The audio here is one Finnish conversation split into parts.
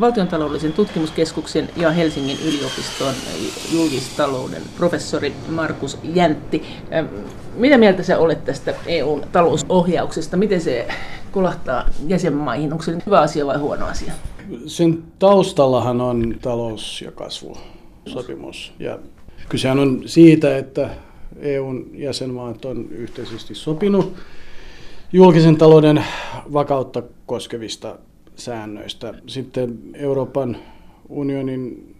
valtiontaloudellisen tutkimuskeskuksen ja Helsingin yliopiston julkistalouden professori Markus Jäntti. Mitä mieltä sä olet tästä EUn talousohjauksesta? Miten se kolahtaa jäsenmaihin? Onko se hyvä asia vai huono asia? Sen taustallahan on talous- ja kasvusopimus. Ja kysehän on siitä, että EUn jäsenmaat on yhteisesti sopinut julkisen talouden vakautta koskevista säännöistä. Sitten Euroopan unionin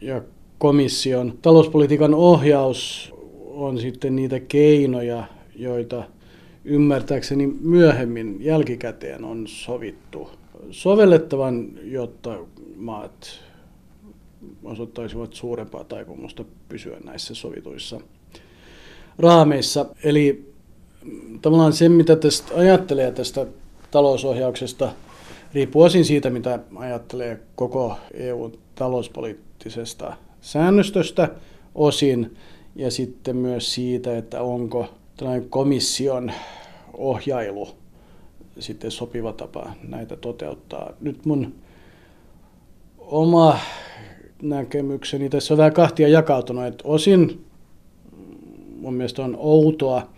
ja komission talouspolitiikan ohjaus on sitten niitä keinoja, joita ymmärtääkseni myöhemmin jälkikäteen on sovittu sovellettavan, jotta maat osoittaisivat suurempaa taipumusta pysyä näissä sovituissa raameissa. Eli tavallaan se, mitä tästä ajattelee tästä talousohjauksesta, riippuu osin siitä, mitä ajattelee koko EU-talouspoliittisesta säännöstöstä osin, ja sitten myös siitä, että onko tällainen komission ohjailu sitten sopiva tapa näitä toteuttaa. Nyt mun oma näkemykseni tässä on vähän kahtia jakautunut, että osin mun mielestä on outoa,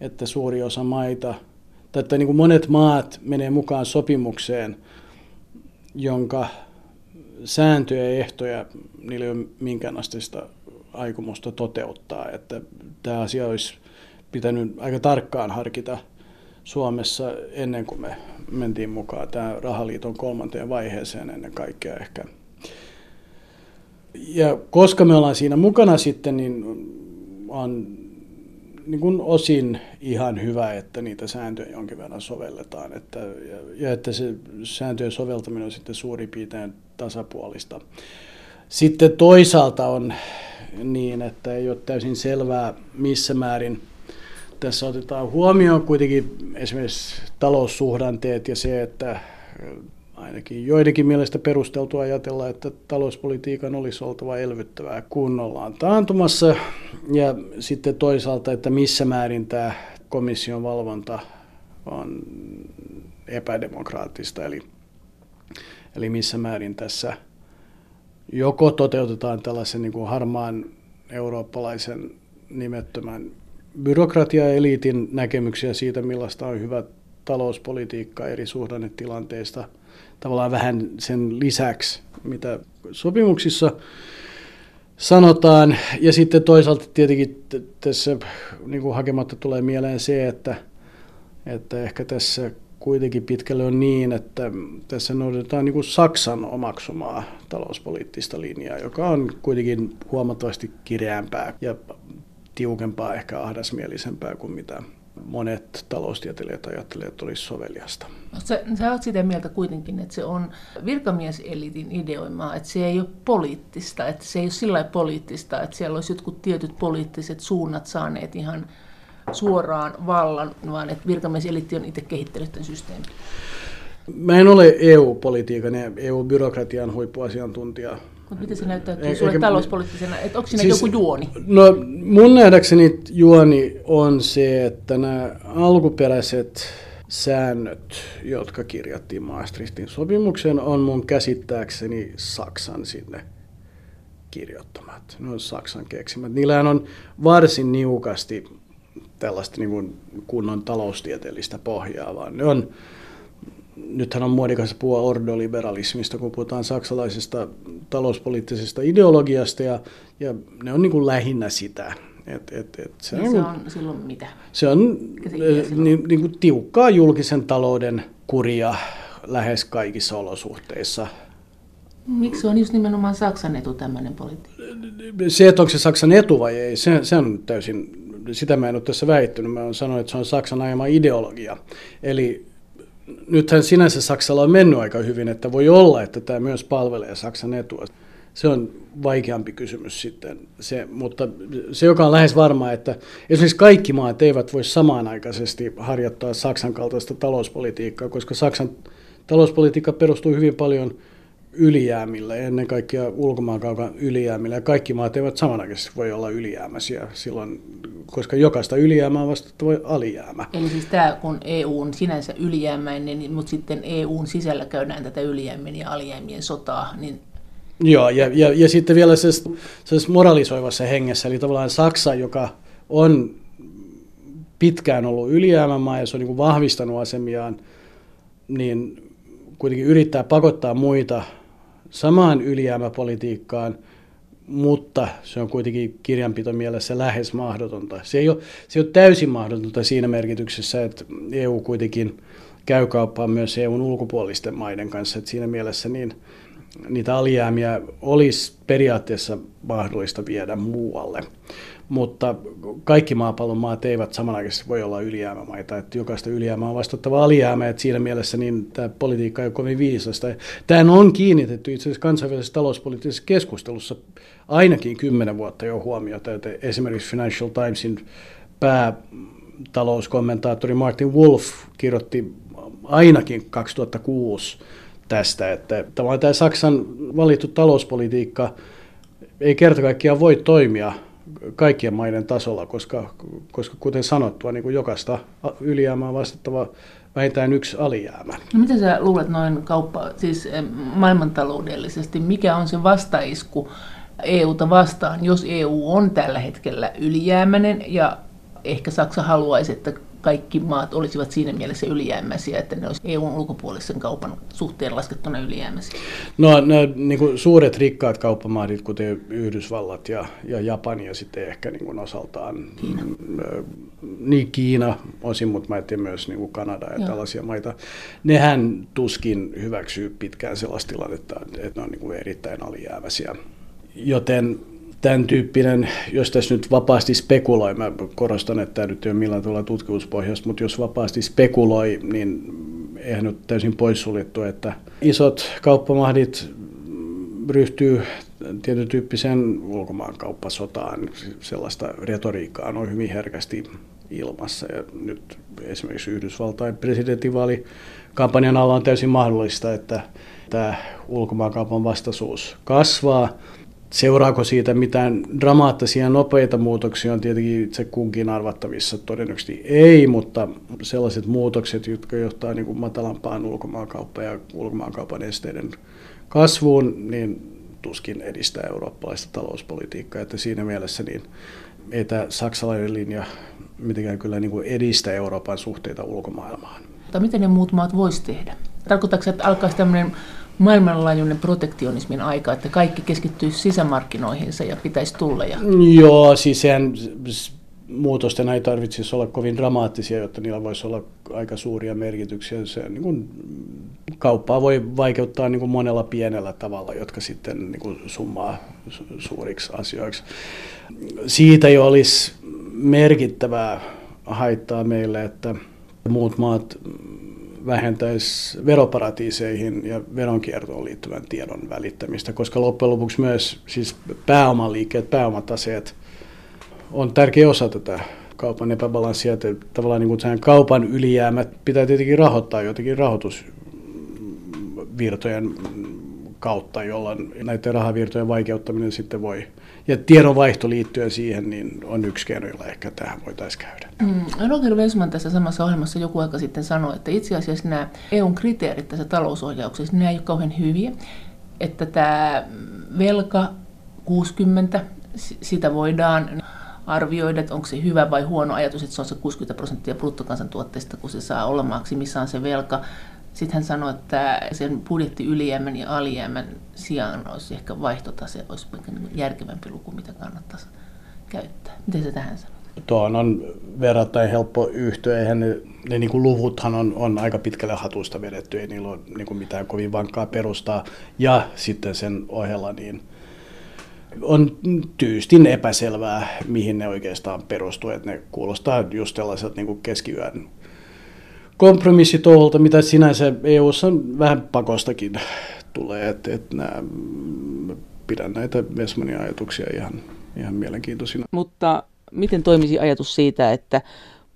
että suuri osa maita, tai että niin kuin monet maat menee mukaan sopimukseen, jonka sääntöjä ja ehtoja niillä ei ole minkäänlaista aikomusta toteuttaa. Että tämä asia olisi pitänyt aika tarkkaan harkita Suomessa ennen kuin me mentiin mukaan tämän rahaliiton kolmanteen vaiheeseen ennen kaikkea ehkä. Ja koska me ollaan siinä mukana sitten, niin on niin kuin osin ihan hyvä, että niitä sääntöjä jonkin verran sovelletaan että, ja, että se sääntöjen soveltaminen on sitten suurin piirtein tasapuolista. Sitten toisaalta on niin, että ei ole täysin selvää, missä määrin tässä otetaan huomioon kuitenkin esimerkiksi taloussuhdanteet ja se, että ainakin joidenkin mielestä perusteltua ajatella, että talouspolitiikan olisi oltava elvyttävää, kun ollaan taantumassa. Ja sitten toisaalta, että missä määrin tämä komission valvonta on epädemokraattista, eli, eli missä määrin tässä joko toteutetaan tällaisen niin kuin harmaan eurooppalaisen nimettömän byrokratiaeliitin näkemyksiä siitä, millaista on hyvä talouspolitiikka eri suhdannetilanteista, tavallaan vähän sen lisäksi, mitä sopimuksissa sanotaan. Ja sitten toisaalta tietenkin tässä niin kuin hakematta tulee mieleen se, että, että ehkä tässä kuitenkin pitkälle on niin, että tässä noudatetaan niin kuin Saksan omaksumaa talouspoliittista linjaa, joka on kuitenkin huomattavasti kireämpää ja tiukempaa, ehkä ahdasmielisempää kuin mitä monet taloustieteilijät ajattelevat, että olisi soveliasta. No, sä, sä olet sitä mieltä kuitenkin, että se on virkamieselitin ideoimaa, että se ei ole poliittista, että se ei ole sillä poliittista, että siellä olisi jotkut tietyt poliittiset suunnat saaneet ihan suoraan vallan, vaan että virkamieselitti on itse kehittänyt tämän systeemin. Mä en ole EU-politiikan ja EU-byrokratian huippuasiantuntija, mutta miten se näyttäytyy sulle Eikä, talouspoliittisena, että onko siinä siis, joku juoni? No mun nähdäkseni juoni on se, että nämä alkuperäiset säännöt, jotka kirjattiin Maastrichtin sopimukseen, on mun käsittääkseni Saksan sinne kirjoittamat. Ne on Saksan keksimät. Niillähän on varsin niukasti tällaista niin kuin kunnon taloustieteellistä pohjaa, vaan ne on nythän on muodikasta puhua ordoliberalismista, kun puhutaan saksalaisesta talouspoliittisesta ideologiasta, ja, ja ne on niin kuin lähinnä sitä. Et, et, et se, on, se on silloin mitä? Se on eh, niin, niin kuin tiukkaa julkisen talouden kuria lähes kaikissa olosuhteissa. Miksi on just nimenomaan Saksan etu tämmöinen politiikka? Se, että onko se Saksan etu vai ei, se, se on täysin, sitä mä en ole tässä väittänyt. Mä olen sanonut, että se on Saksan ajama ideologia. Eli nythän sinänsä Saksalla on mennyt aika hyvin, että voi olla, että tämä myös palvelee Saksan etua. Se on vaikeampi kysymys sitten, se, mutta se, joka on lähes varma, että esimerkiksi kaikki maat eivät voi samanaikaisesti harjoittaa Saksan kaltaista talouspolitiikkaa, koska Saksan talouspolitiikka perustuu hyvin paljon ylijäämillä, ennen kaikkea ulkomaankaupan ylijäämillä. Ja kaikki maat eivät samanaikaisesti voi olla ylijäämäisiä silloin, koska jokaista ylijäämää on voi alijäämä. Eli siis tämä, kun EU on sinänsä ylijäämäinen, niin, mutta sitten EUn sisällä käydään tätä ylijäämien ja alijäämien sotaa, niin Joo, ja, ja, ja sitten vielä se, se moralisoivassa hengessä, eli tavallaan Saksa, joka on pitkään ollut ylijäämämaa ja se on niin vahvistanut asemiaan, niin kuitenkin yrittää pakottaa muita samaan ylijäämäpolitiikkaan, mutta se on kuitenkin kirjanpito mielessä lähes mahdotonta. Se ei, ole, se ei ole täysin mahdotonta siinä merkityksessä, että EU kuitenkin käy kauppaan myös EUn ulkopuolisten maiden kanssa. Että siinä mielessä niin niitä alijäämiä olisi periaatteessa mahdollista viedä muualle. Mutta kaikki maapallon maat eivät samanaikaisesti voi olla ylijäämämaita, että jokaista ylijäämää on vastattava alijäämä, että siinä mielessä niin tämä politiikka ei ole kovin viisasta. Tämä on kiinnitetty itse asiassa kansainvälisessä talouspoliittisessa keskustelussa ainakin kymmenen vuotta jo huomiota, että esimerkiksi Financial Timesin päätalouskommentaattori Martin Wolf kirjoitti ainakin 2006 tästä, että tavallaan tämä Saksan valittu talouspolitiikka ei kerta kaikkiaan voi toimia kaikkien maiden tasolla, koska, koska kuten sanottua, niin kuin jokaista ylijäämää vastattava vähintään yksi alijäämä. No mitä sä luulet noin kauppa, siis maailmantaloudellisesti, mikä on se vastaisku EUta vastaan, jos EU on tällä hetkellä ylijäämäinen ja ehkä Saksa haluaisi, että kaikki maat olisivat siinä mielessä ylijäämäisiä, että ne olisivat EUn ulkopuolisen kaupan suhteen laskettuna ylijäämäisiä? No nämä niin kuin suuret rikkaat kauppamaat, kuten Yhdysvallat ja, ja Japani ja sitten ehkä niin kuin osaltaan Kiina. Niin Kiina osin, mutta mä tiedän myös niin kuin Kanada ja Joo. tällaisia maita. Nehän tuskin hyväksyy pitkään sellaista tilannetta, että ne on niin kuin erittäin alijäämäisiä. Joten tämän tyyppinen, jos tässä nyt vapaasti spekuloi, mä korostan, että tämä nyt ei ole millään tavalla tutkimuspohjasta, mutta jos vapaasti spekuloi, niin eihän nyt täysin poissuljettu, että isot kauppamahdit ryhtyy tietyn tyyppiseen ulkomaankauppasotaan, sellaista retoriikkaa on hyvin herkästi ilmassa. Ja nyt esimerkiksi Yhdysvaltain presidentinvaalikampanjan alla on täysin mahdollista, että tämä ulkomaankaupan vastaisuus kasvaa. Seuraako siitä mitään dramaattisia nopeita muutoksia on tietenkin itse kunkin arvattavissa, todennäköisesti ei, mutta sellaiset muutokset, jotka johtaa niin kuin matalampaan ulkomaankauppaan ja ulkomaankaupan esteiden kasvuun, niin tuskin edistää eurooppalaista talouspolitiikkaa, että siinä mielessä niin ei tämä saksalainen linja mitenkään kyllä niin kuin edistä Euroopan suhteita ulkomaailmaan. Mutta miten ne muut maat voisi tehdä? Tarkoittaako että alkaisi tämmöinen maailmanlaajuinen protektionismin aika, että kaikki keskittyy sisämarkkinoihinsa ja pitäisi tulla? Ja... Joo, siis sehän, muutosten ei tarvitsisi olla kovin dramaattisia, jotta niillä voisi olla aika suuria merkityksiä. Se, niin kuin, kauppaa voi vaikeuttaa niin kuin monella pienellä tavalla, jotka sitten niin kuin summaa suuriksi asioiksi. Siitä jo olisi merkittävää haittaa meille, että muut maat vähentäisi veroparatiiseihin ja veronkiertoon liittyvän tiedon välittämistä, koska loppujen lopuksi myös siis pääomaliikkeet, pääomataseet on tärkeä osa tätä kaupan epäbalanssia, että tavallaan niin kuin kaupan ylijäämät pitää tietenkin rahoittaa jotenkin rahoitusvirtojen kautta, jolloin näiden rahavirtojen vaikeuttaminen sitten voi ja tiedonvaihto liittyen siihen niin on yksi keino, jolla ehkä tähän voitaisiin käydä. Mm. Roger Wesman tässä samassa ohjelmassa joku aika sitten sanoi, että itse asiassa nämä EUn kriteerit tässä talousohjauksessa, nämä ei ole kauhean hyviä. Että tämä velka 60, sitä voidaan arvioida, että onko se hyvä vai huono ajatus, että se on se 60 prosenttia bruttokansantuotteesta, kun se saa olla maksimissaan se velka. Sitten hän sanoi, että sen budjetti ylijäämän ja alijäämän sijaan olisi ehkä vaihtotase, olisi niin järkevämpi luku, mitä kannattaisi käyttää. Miten se tähän sanoo? Tuohon on verrattain helppo yhtyä. Eihän ne, ne niin kuin luvuthan on, on aika pitkälle hatusta vedetty, ei niillä ole niin kuin mitään kovin vankkaa perustaa. Ja sitten sen ohella niin on tyystin epäselvää, mihin ne oikeastaan perustuu. Että ne kuulostaa just tällaiset niin keskiyön kompromissitouhulta, mitä sinänsä eu on vähän pakostakin tulee. Et, et nää, pidän näitä Vesmanin ajatuksia ihan, ihan mielenkiintoisina. Mutta miten toimisi ajatus siitä, että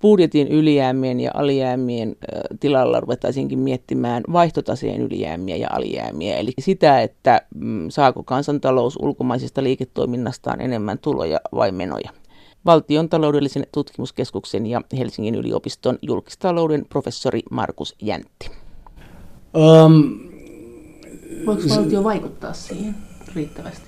budjetin ylijäämien ja alijäämien tilalla ruvetaisiinkin miettimään vaihtotaseen ylijäämiä ja alijäämiä. Eli sitä, että mm, saako kansantalous ulkomaisesta liiketoiminnastaan enemmän tuloja vai menoja. Valtion taloudellisen tutkimuskeskuksen ja Helsingin yliopiston julkistalouden professori Markus Jäntti. Um, Voiko valtio vaikuttaa siihen riittävästi?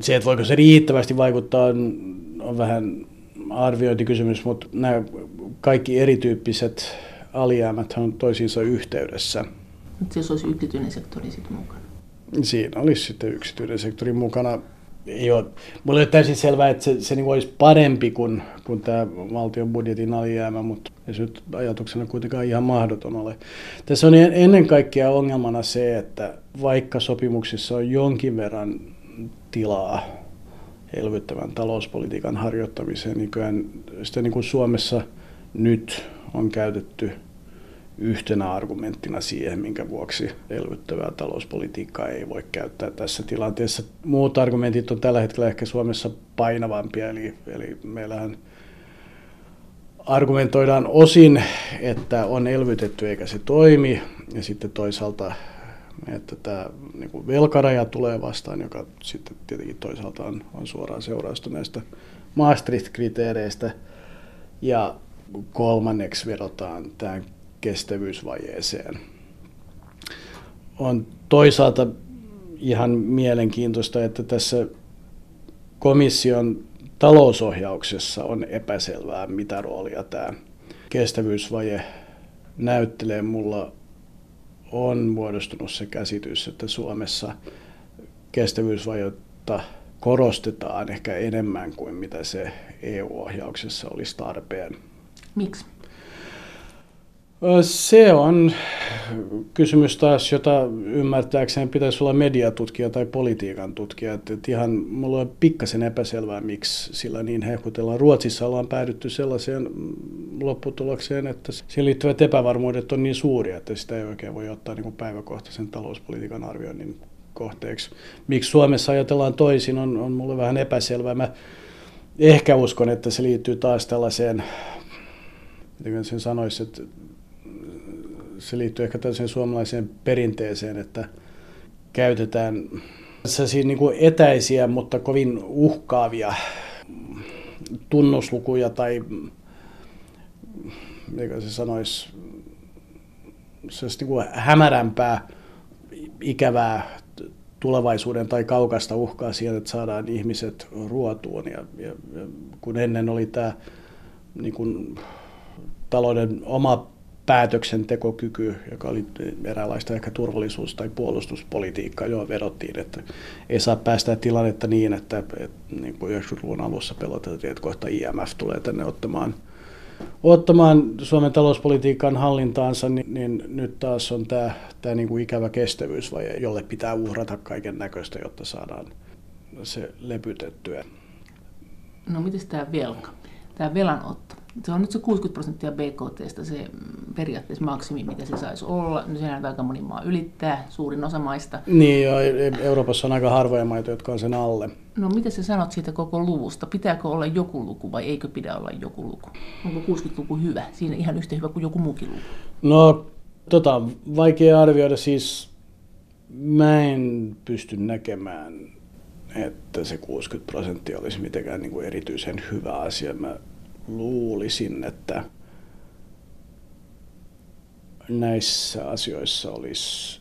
Se, että voiko se riittävästi vaikuttaa, on, on vähän arviointikysymys, mutta nämä kaikki erityyppiset alijäämät on toisiinsa yhteydessä. Mutta jos olisi yksityinen sektori sitten mukana? Siinä olisi sitten yksityinen sektori mukana. Ei ole, mulle on täysin selvää, että se, se niin olisi parempi kuin, kuin tämä valtion budjetin alijäämä, mutta ei se nyt ajatuksena kuitenkaan ihan mahdoton ole. Tässä on ennen kaikkea ongelmana se, että vaikka sopimuksissa on jonkin verran tilaa elvyttävän talouspolitiikan harjoittamiseen, niin kyllä sitä niin kuin Suomessa nyt on käytetty yhtenä argumenttina siihen, minkä vuoksi elvyttävää talouspolitiikkaa ei voi käyttää tässä tilanteessa. Muut argumentit on tällä hetkellä ehkä Suomessa painavampia, eli, eli meillähän argumentoidaan osin, että on elvytetty eikä se toimi, ja sitten toisaalta että tämä niin kuin velkaraja tulee vastaan, joka sitten tietenkin toisaalta on, on suoraan seurausta näistä Maastricht-kriteereistä. Ja kolmanneksi vedotaan tähän kestävyysvajeeseen. On toisaalta ihan mielenkiintoista, että tässä komission talousohjauksessa on epäselvää, mitä roolia tämä kestävyysvaje näyttelee. Mulla on muodostunut se käsitys, että Suomessa kestävyysvajetta korostetaan ehkä enemmän kuin mitä se EU-ohjauksessa olisi tarpeen. Miksi? Se on kysymys taas, jota ymmärtääkseen pitäisi olla mediatutkija tai politiikan tutkija. Että ihan mulla on pikkasen epäselvää, miksi sillä niin hehkutellaan. Ruotsissa ollaan päädytty sellaiseen lopputulokseen, että siihen liittyvät epävarmuudet on niin suuria, että sitä ei oikein voi ottaa niin päiväkohtaisen talouspolitiikan arvioinnin kohteeksi. Miksi Suomessa ajatellaan toisin, on, on mulle vähän epäselvää. Mä ehkä uskon, että se liittyy taas tällaiseen, miten sen sanoisi, että se liittyy ehkä tällaiseen suomalaiseen perinteeseen, että käytetään sellaisia niin kuin etäisiä, mutta kovin uhkaavia tunnuslukuja tai mikä se sanoisi, se niin hämärämpää, ikävää tulevaisuuden tai kaukasta uhkaa siihen, että saadaan ihmiset ruotuun. Ja, ja, ja kun ennen oli tämä niin kuin, talouden oma päätöksentekokyky, joka oli eräänlaista ehkä turvallisuus- tai puolustuspolitiikkaa, johon vedottiin, että ei saa päästä tilannetta niin, että, että niin kuin 90-luvun alussa peloteltiin, että kohta IMF tulee tänne ottamaan, ottamaan Suomen talouspolitiikan hallintaansa, niin, niin nyt taas on tämä, tämä niin kuin ikävä kestävyysvaje, jolle pitää uhrata kaiken näköistä, jotta saadaan se lepytettyä. No miten tämä velka, tämä velanotto? Se on nyt se 60 prosenttia BKT, se mm, periaatteessa maksimi, mitä se saisi olla. No sehän aika moni maa ylittää, suurin osa maista. Niin, ja Euroopassa on aika harvoja maita, jotka on sen alle. No mitä sä sanot siitä koko luvusta? Pitääkö olla joku luku vai eikö pidä olla joku luku? Onko 60-luku hyvä? Siinä ihan yhtä hyvä kuin joku muukin luku. No, tota, vaikea arvioida. Siis mä en pysty näkemään, että se 60 prosenttia olisi mitenkään niin kuin erityisen hyvä asia. Mä luulisin, että näissä asioissa olisi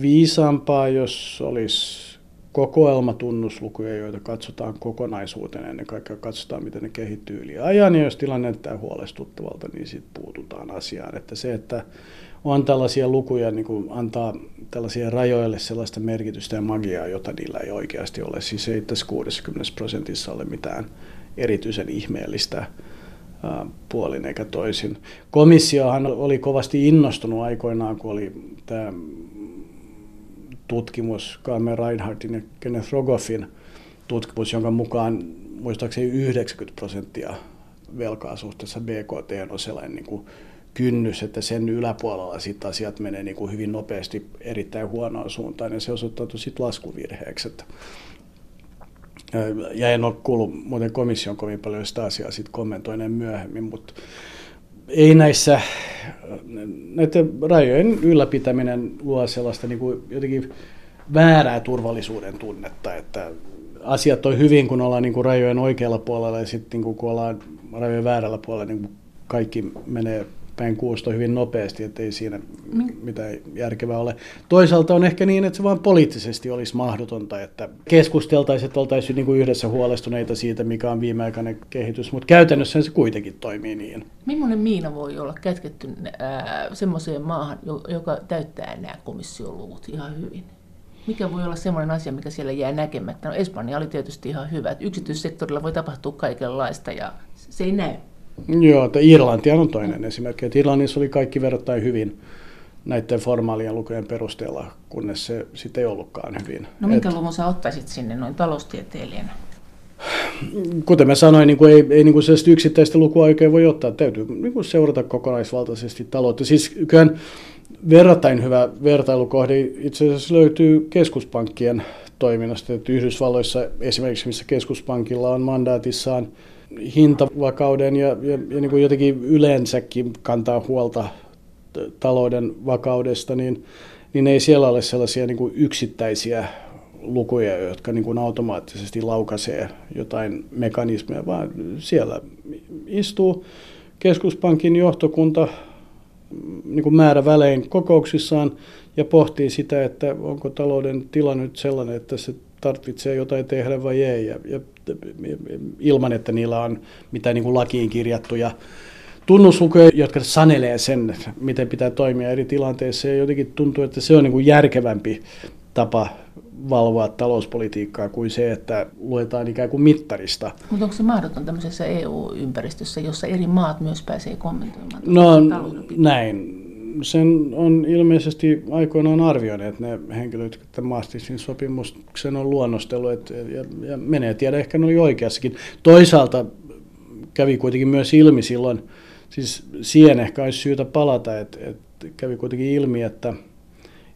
viisaampaa, jos olisi kokoelmatunnuslukuja, joita katsotaan kokonaisuutena, ennen kaikkea katsotaan, miten ne kehittyy yli ajan, ja jos tilanne näyttää huolestuttavalta, niin sitten puututaan asiaan. Että se, että on tällaisia lukuja, niin kuin antaa tällaisia rajoille sellaista merkitystä ja magiaa, jota niillä ei oikeasti ole. Siis ei tässä 60 prosentissa ole mitään erityisen ihmeellistä puolin eikä toisin. Komissiohan oli kovasti innostunut aikoinaan, kun oli tämä tutkimus, Kaame Reinhardtin ja Kenneth Rogoffin tutkimus, jonka mukaan muistaakseni 90 prosenttia velkaa suhteessa BKT on sellainen niin kuin kynnys, että sen yläpuolella sitten asiat menee niin kuin hyvin nopeasti erittäin huonoon suuntaan, ja se osoittautui sitten laskuvirheeksi. Että Ja en ole kuullut muuten komission kovin paljon sitä asiaa sitten kommentoineen myöhemmin, mutta ei näissä, näiden rajojen ylläpitäminen luo sellaista niin kuin jotenkin väärää turvallisuuden tunnetta, että asiat on hyvin, kun ollaan niin kuin rajojen oikealla puolella ja sitten niin kun ollaan rajojen väärällä puolella, niin kaikki menee päin kuusta hyvin nopeasti, ettei siinä mitään järkevää ole. Toisaalta on ehkä niin, että se vaan poliittisesti olisi mahdotonta, että keskusteltaisiin, että oltaisiin niin kuin yhdessä huolestuneita siitä, mikä on viimeaikainen kehitys, mutta käytännössä se kuitenkin toimii niin. Millainen miina voi olla kätketty semmoiseen maahan, joka täyttää nämä komission luvut ihan hyvin? Mikä voi olla semmoinen asia, mikä siellä jää näkemättä? No Espanja oli tietysti ihan hyvä, että yksityissektorilla voi tapahtua kaikenlaista ja se ei näy. Joo, että Irlanti on toinen esimerkki. Että Irlannissa oli kaikki verrattain hyvin näiden formaalien lukujen perusteella, kunnes se sitten ei ollutkaan hyvin. No minkä Et, luvun sä ottaisit sinne noin taloustieteilijänä? Kuten mä sanoin, niin kuin ei, ei niin kuin yksittäistä lukua oikein voi ottaa. Täytyy niin kuin seurata kokonaisvaltaisesti taloutta. Siis kyllähän verrattain hyvä vertailukohde itse asiassa löytyy keskuspankkien toiminnasta. Että Yhdysvalloissa esimerkiksi, missä keskuspankilla on mandaatissaan hintavakauden ja, ja, ja niin kuin jotenkin yleensäkin kantaa huolta talouden vakaudesta, niin, niin ei siellä ole sellaisia niin kuin yksittäisiä lukuja, jotka niin kuin automaattisesti laukaisee jotain mekanismeja, vaan siellä istuu keskuspankin johtokunta niin kuin määrävälein kokouksissaan ja pohtii sitä, että onko talouden tila nyt sellainen, että se tarvitsee jotain tehdä vai ei, ja, ja ilman, että niillä on mitään niin kuin lakiin kirjattuja tunnuslukuja, jotka sanelee sen, miten pitää toimia eri tilanteissa, ja jotenkin tuntuu, että se on niin kuin järkevämpi tapa valvoa talouspolitiikkaa kuin se, että luetaan ikään kuin mittarista. Mutta onko se mahdoton tämmöisessä EU-ympäristössä, jossa eri maat myös pääsee kommentoimaan? No näin sen on ilmeisesti aikoinaan arvioineet ne henkilöt, jotka Maastrichtin sopimuksen on luonnostellut, et, ja, ja menee tiedä, ehkä ne oli oikeassakin. Toisaalta kävi kuitenkin myös ilmi silloin, siis siihen ehkä olisi syytä palata, että, että kävi kuitenkin ilmi, että,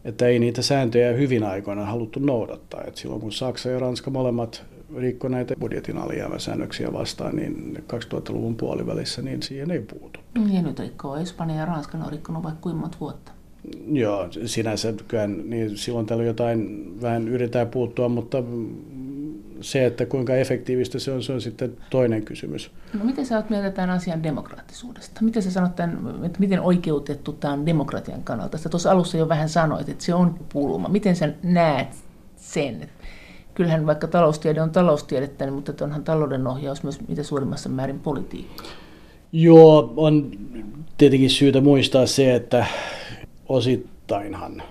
että ei niitä sääntöjä hyvin aikoina haluttu noudattaa. Et silloin kun Saksa ja Ranska molemmat rikko näitä budjetin alijäämäsäännöksiä vastaan niin 2000-luvun puolivälissä, niin siihen ei puutu. Ja nyt rikkoo Espanja ja Ranska, ne on rikkonut vaikka kuinka monta vuotta. Joo, sinänsä kyllä, niin silloin täällä jotain vähän yritetään puuttua, mutta se, että kuinka efektiivistä se on, se on sitten toinen kysymys. No miten sä oot mieltä tämän asian demokraattisuudesta? Miten sä sanot tämän, että miten oikeutettu tämä on demokratian kannalta? Sä tuossa alussa jo vähän sanoit, että se on pulma. Miten sä näet sen? Kyllähän vaikka taloustiede on taloustiedettä, niin mutta onhan talouden ohjaus myös mitä suurimmassa määrin politiikkaa. Joo, on tietenkin syytä muistaa se, että osittainhan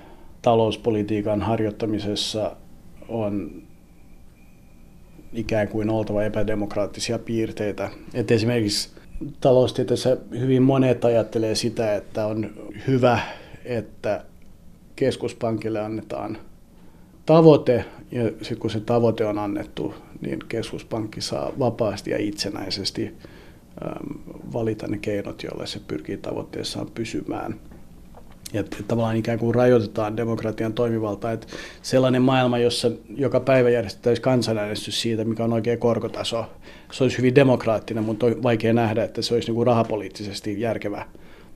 talouspolitiikan harjoittamisessa on ikään kuin oltava epädemokraattisia piirteitä. Et esimerkiksi taloustieteessä hyvin monet ajattelee sitä, että on hyvä, että keskuspankille annetaan tavoite, ja sitten kun se tavoite on annettu, niin keskuspankki saa vapaasti ja itsenäisesti valita ne keinot, joilla se pyrkii tavoitteessaan pysymään. Ja tavallaan ikään kuin rajoitetaan demokratian toimivaltaa, että sellainen maailma, jossa joka päivä järjestettäisiin kansanäänestys siitä, mikä on oikea korkotaso, se olisi hyvin demokraattinen, mutta on vaikea nähdä, että se olisi niin kuin rahapoliittisesti järkevä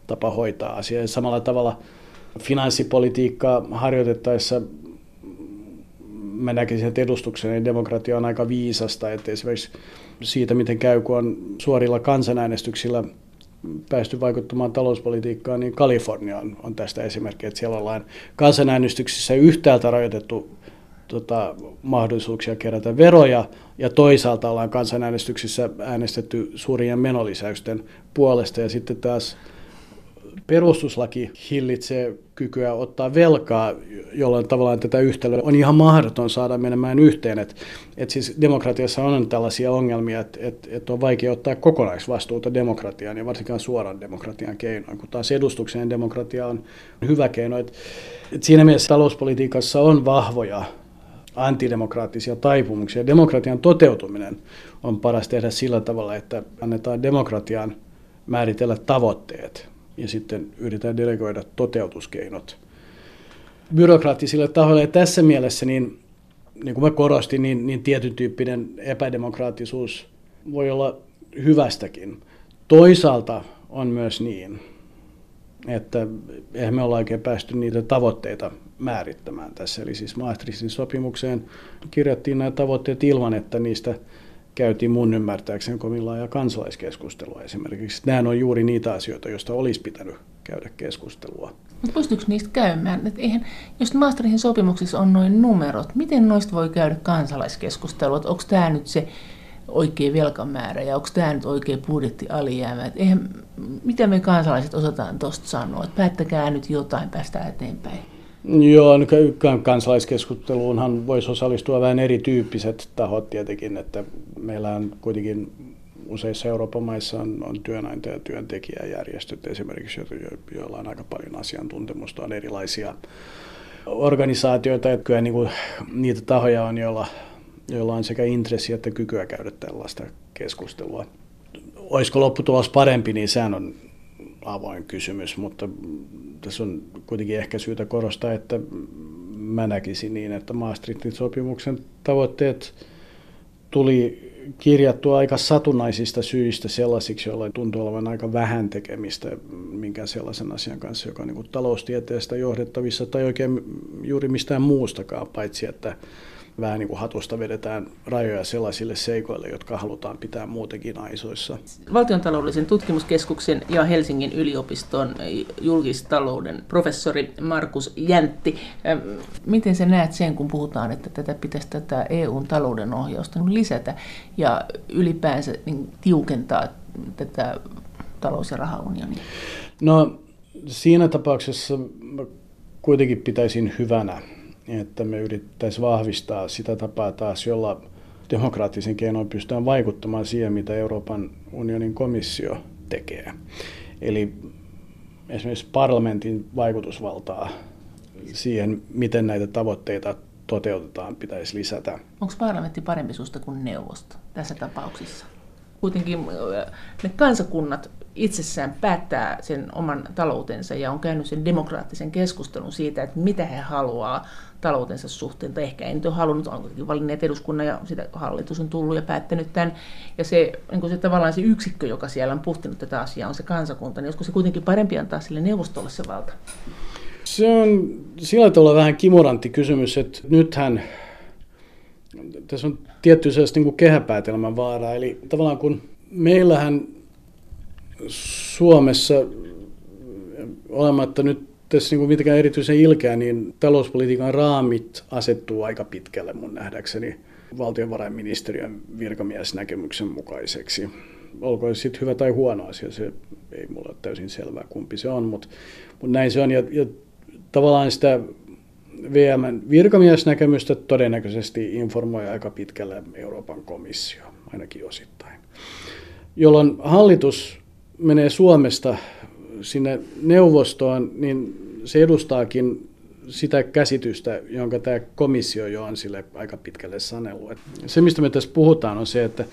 tapa hoitaa asiaa. Ja samalla tavalla finanssipolitiikkaa harjoitettaessa mä näkisin, että edustuksellinen demokratia on aika viisasta, että esimerkiksi siitä, miten käy, kun on suorilla kansanäänestyksillä päästy vaikuttamaan talouspolitiikkaan, niin Kalifornia on, on tästä esimerkki, että siellä ollaan kansanäänestyksissä yhtäältä rajoitettu tota, mahdollisuuksia kerätä veroja, ja toisaalta ollaan kansanäänestyksissä äänestetty suurien menolisäysten puolesta, ja sitten taas perustuslaki hillitsee kykyä ottaa velkaa, jolloin tavallaan tätä yhtälöä on ihan mahdoton saada menemään yhteen. Et, et siis demokratiassa on tällaisia ongelmia, että et, et on vaikea ottaa kokonaisvastuuta demokratiaan ja varsinkaan suoran demokratian keinoin, kun taas edustukseen demokratia on hyvä keino. Et, et siinä mielessä talouspolitiikassa on vahvoja antidemokraattisia taipumuksia. Demokratian toteutuminen on paras tehdä sillä tavalla, että annetaan demokratian määritellä tavoitteet ja sitten yritetään delegoida toteutuskeinot byrokraattisille tahoille. Ja tässä mielessä niin niin kuin mä korostin, niin, niin tietyn tyyppinen epädemokraattisuus voi olla hyvästäkin. Toisaalta on myös niin, että eihän me olla oikein päästy niitä tavoitteita määrittämään tässä. Eli siis Maastrichtin sopimukseen kirjattiin nämä tavoitteet ilman, että niistä käytiin mun ymmärtääkseni kovin laaja kansalaiskeskustelua esimerkiksi. Nämä on juuri niitä asioita, joista olisi pitänyt käydä keskustelua. Mutta pystyykö niistä käymään? Et eihän, jos Maastrichtin sopimuksissa on noin numerot, miten noista voi käydä kansalaiskeskustelua? Onko tämä nyt se oikea velkamäärä ja onko tämä nyt oikea budjettialijäämä? Et eihän, mitä me kansalaiset osataan tuosta sanoa? Et päättäkää nyt jotain, päästään eteenpäin. Joo, no kansalaiskeskusteluunhan voisi osallistua vähän erityyppiset tahot tietenkin, että meillä on kuitenkin useissa Euroopan maissa on, on työnantaja- ja työntekijäjärjestöt esimerkiksi, joilla on aika paljon asiantuntemusta, on erilaisia organisaatioita, että kyllä niin kuin, niitä tahoja on, joilla, joilla on sekä intressi että kykyä käydä tällaista keskustelua. Olisiko lopputulos parempi, niin sehän on avoin kysymys, mutta tässä on kuitenkin ehkä syytä korostaa, että mä näkisin niin, että Maastrichtin sopimuksen tavoitteet tuli kirjattua aika satunnaisista syistä sellaisiksi, joilla tuntuu olevan aika vähän tekemistä minkään sellaisen asian kanssa, joka on niin taloustieteestä johdettavissa tai oikein juuri mistään muustakaan, paitsi että vähän niin kuin hatusta vedetään rajoja sellaisille seikoille, jotka halutaan pitää muutenkin aisoissa. Valtiontaloudellisen tutkimuskeskuksen ja Helsingin yliopiston julkistalouden professori Markus Jäntti. Ähm, miten sä näet sen, kun puhutaan, että tätä pitäisi tätä EUn talouden ohjausta lisätä ja ylipäänsä niin tiukentaa tätä talous- ja rahaunionia? No siinä tapauksessa kuitenkin pitäisin hyvänä että me yrittäisiin vahvistaa sitä tapaa taas, jolla demokraattisen keinoin pystytään vaikuttamaan siihen, mitä Euroopan unionin komissio tekee. Eli esimerkiksi parlamentin vaikutusvaltaa siihen, miten näitä tavoitteita toteutetaan, pitäisi lisätä. Onko parlamentti parempi susta kuin neuvosto tässä tapauksessa? Kuitenkin ne kansakunnat itsessään päättää sen oman taloutensa ja on käynyt sen demokraattisen keskustelun siitä, että mitä he haluaa taloutensa suhteen, tai ehkä ei nyt ole halunnut, on kuitenkin valinneet eduskunnan ja sitä hallitus on tullut ja päättänyt tämän. Ja se, niin se tavallaan se yksikkö, joka siellä on puhtinut tätä asiaa, on se kansakunta, niin olisiko se kuitenkin parempi antaa sille neuvostolle se valta? Se on sillä tavalla vähän kimurantti kysymys, että nythän tässä on tietty sellaista niin kuin kehäpäätelmän vaara, eli tavallaan kun meillähän Suomessa olematta nyt tässä niin mitenkään erityisen ilkeä, niin talouspolitiikan raamit asettuu aika pitkälle mun nähdäkseni valtiovarainministeriön virkamiesnäkemyksen mukaiseksi. Olkoon sitten hyvä tai huono asia, se ei mulla ole täysin selvää kumpi se on, mutta, mutta näin se on. Ja, ja tavallaan sitä VMn virkamiesnäkemystä todennäköisesti informoi aika pitkälle Euroopan komissio, ainakin osittain. Jolloin hallitus menee Suomesta sinne neuvostoon, niin se edustaakin sitä käsitystä, jonka tämä komissio jo on sille aika pitkälle sanellut. Se, mistä me tässä puhutaan, on se, että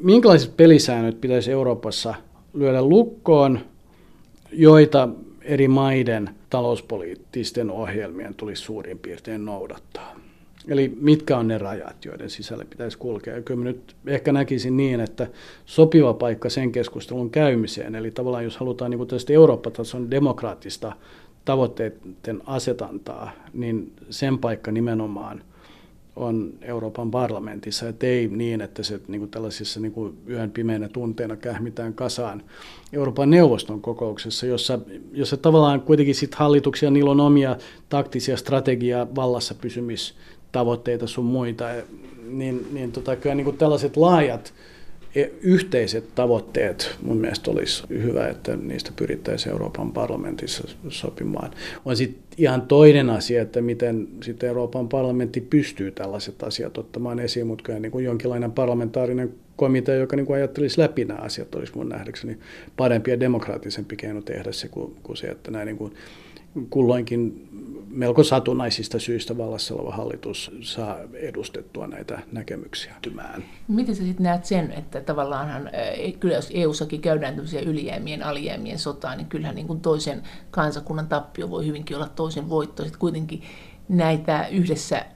minkälaiset pelisäännöt pitäisi Euroopassa lyödä lukkoon, joita eri maiden talouspoliittisten ohjelmien tulisi suurin piirtein noudattaa. Eli mitkä on ne rajat, joiden sisälle pitäisi kulkea. Kyllä mä nyt ehkä näkisin niin, että sopiva paikka sen keskustelun käymiseen, eli tavallaan jos halutaan niin tästä Eurooppa-tason demokraattista tavoitteiden asetantaa, niin sen paikka nimenomaan on Euroopan parlamentissa, että ei niin, että se niin kuin tällaisissa niin kuin yön pimeänä tunteina kähmitään kasaan Euroopan neuvoston kokouksessa, jossa, jossa tavallaan kuitenkin sit hallituksia, niillä on omia taktisia strategia vallassa pysymis tavoitteita sun muita, niin, niin tota, kyllä niin kuin tällaiset laajat e, yhteiset tavoitteet mun mielestä olisi hyvä, että niistä pyrittäisiin Euroopan parlamentissa sopimaan. On sitten ihan toinen asia, että miten sitten Euroopan parlamentti pystyy tällaiset asiat ottamaan esiin, mutta kyllä niin kuin jonkinlainen parlamentaarinen komitea, joka niin kuin ajattelisi läpi nämä asiat, olisi mun nähdäkseni parempi ja demokraattisempi keino tehdä se kuin, kuin se, että näin niin kuin kulloinkin melko satunnaisista syistä vallassa oleva hallitus saa edustettua näitä näkemyksiä tymään. Miten sä sitten näet sen, että tavallaanhan, kyllä jos EU-sakin käydään tämmöisiä ylijäämien, alijäämien sotaa, niin kyllähän niin kuin toisen kansakunnan tappio voi hyvinkin olla toisen voitto. Sitten kuitenkin näitä yhdessä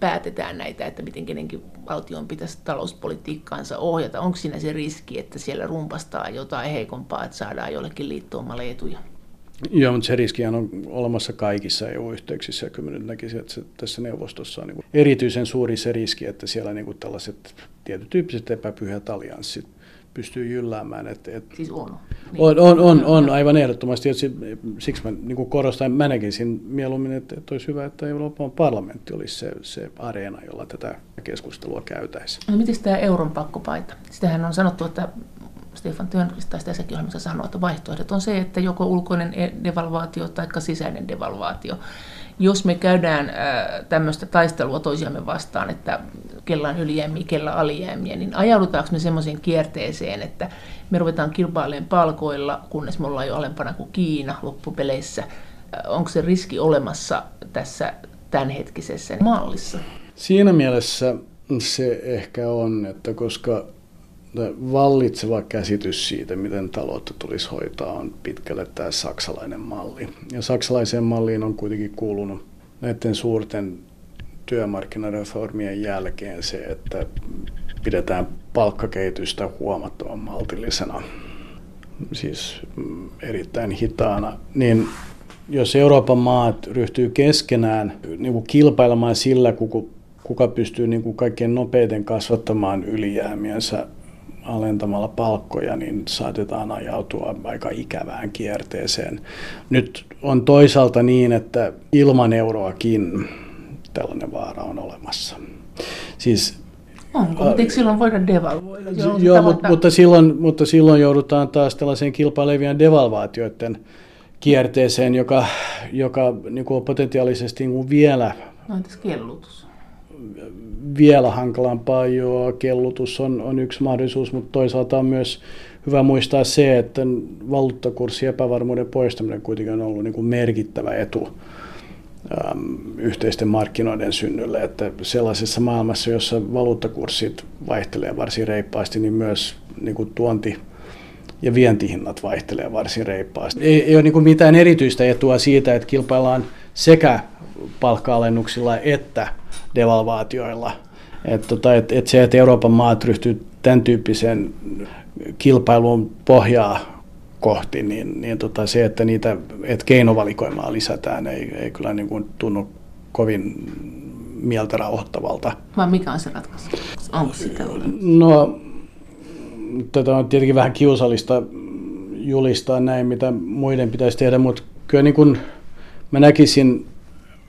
päätetään näitä, että miten kenenkin valtion pitäisi talouspolitiikkaansa ohjata. Onko siinä se riski, että siellä rumpastaa jotain heikompaa, että saadaan jollekin liittoomalle etuja? Joo, mutta se riskihän on olemassa kaikissa EU-yhteyksissä, ja kyllä nyt näkisin, että se, tässä neuvostossa on niin erityisen suuri se riski, että siellä niin tällaiset tietytyyppiset epäpyhät allianssit pystyy jylläämään. Et, et siis on. Niin. On, on, on, on, aivan ehdottomasti. Ja siksi mä niin korostan, mä näkisin mieluummin, että, että olisi hyvä, että Euroopan parlamentti olisi se, se areena, jolla tätä keskustelua käytäisiin. No, miten tämä euron pakkopaita? Sitähän on sanottu, että Stefan Törnqvist taisi tässäkin ohjelmassa sanoa, että vaihtoehdot on se, että joko ulkoinen e- devalvaatio tai sisäinen devalvaatio. Jos me käydään äh, tämmöistä taistelua toisiamme vastaan, että kella on ylijäämiä, kella alijäämiä, niin ajaudutaanko me semmoiseen kierteeseen, että me ruvetaan kilpailemaan palkoilla, kunnes me ollaan jo alempana kuin Kiina loppupeleissä. Äh, onko se riski olemassa tässä tämänhetkisessä mallissa? Siinä mielessä se ehkä on, että koska vallitseva käsitys siitä, miten taloutta tulisi hoitaa, on pitkälle tämä saksalainen malli. Ja saksalaiseen malliin on kuitenkin kuulunut näiden suurten työmarkkinareformien jälkeen se, että pidetään palkkakehitystä huomattavan maltillisena, siis mm, erittäin hitaana, niin jos Euroopan maat ryhtyy keskenään niin kuin kilpailemaan sillä, kuka pystyy niin kuin kaikkein nopeiten kasvattamaan ylijäämiensä alentamalla palkkoja, niin saatetaan ajautua aika ikävään kierteeseen. Nyt on toisaalta niin, että ilman euroakin tällainen vaara on olemassa. Siis Onko, mutta eikö silloin voida devalvoida? Joo, joo mutta, mutta, silloin, mutta silloin joudutaan taas tällaiseen kilpailevien devalvaatioiden kierteeseen, joka, joka niin kuin on potentiaalisesti niin kuin vielä... No entäs kellutus? Vielä hankalampaa jo. Kellutus on, on yksi mahdollisuus, mutta toisaalta on myös hyvä muistaa se, että valuuttakurssi epävarmuuden poistaminen kuitenkin on ollut niin kuin merkittävä etu äm, yhteisten markkinoiden synnylle, että sellaisessa maailmassa, jossa valuuttakurssit vaihtelee varsin reippaasti, niin myös niin kuin tuonti ja vientihinnat vaihtelee varsin reippaasti. Ei, ei ole niin kuin mitään erityistä etua siitä, että kilpaillaan sekä palkka-alennuksilla että devalvaatioilla. Että tota, et, et se, että Euroopan maat ryhtyy tämän tyyppiseen kilpailuun pohjaa kohti, niin, niin tota se, että niitä että keinovalikoimaa lisätään, ei, ei kyllä niin kuin tunnu kovin mieltä rauhoittavalta. Vai mikä on se ratkaisu? Onko sitä No, tätä on tietenkin vähän kiusallista julistaa näin, mitä muiden pitäisi tehdä, mutta kyllä niin kuin mä näkisin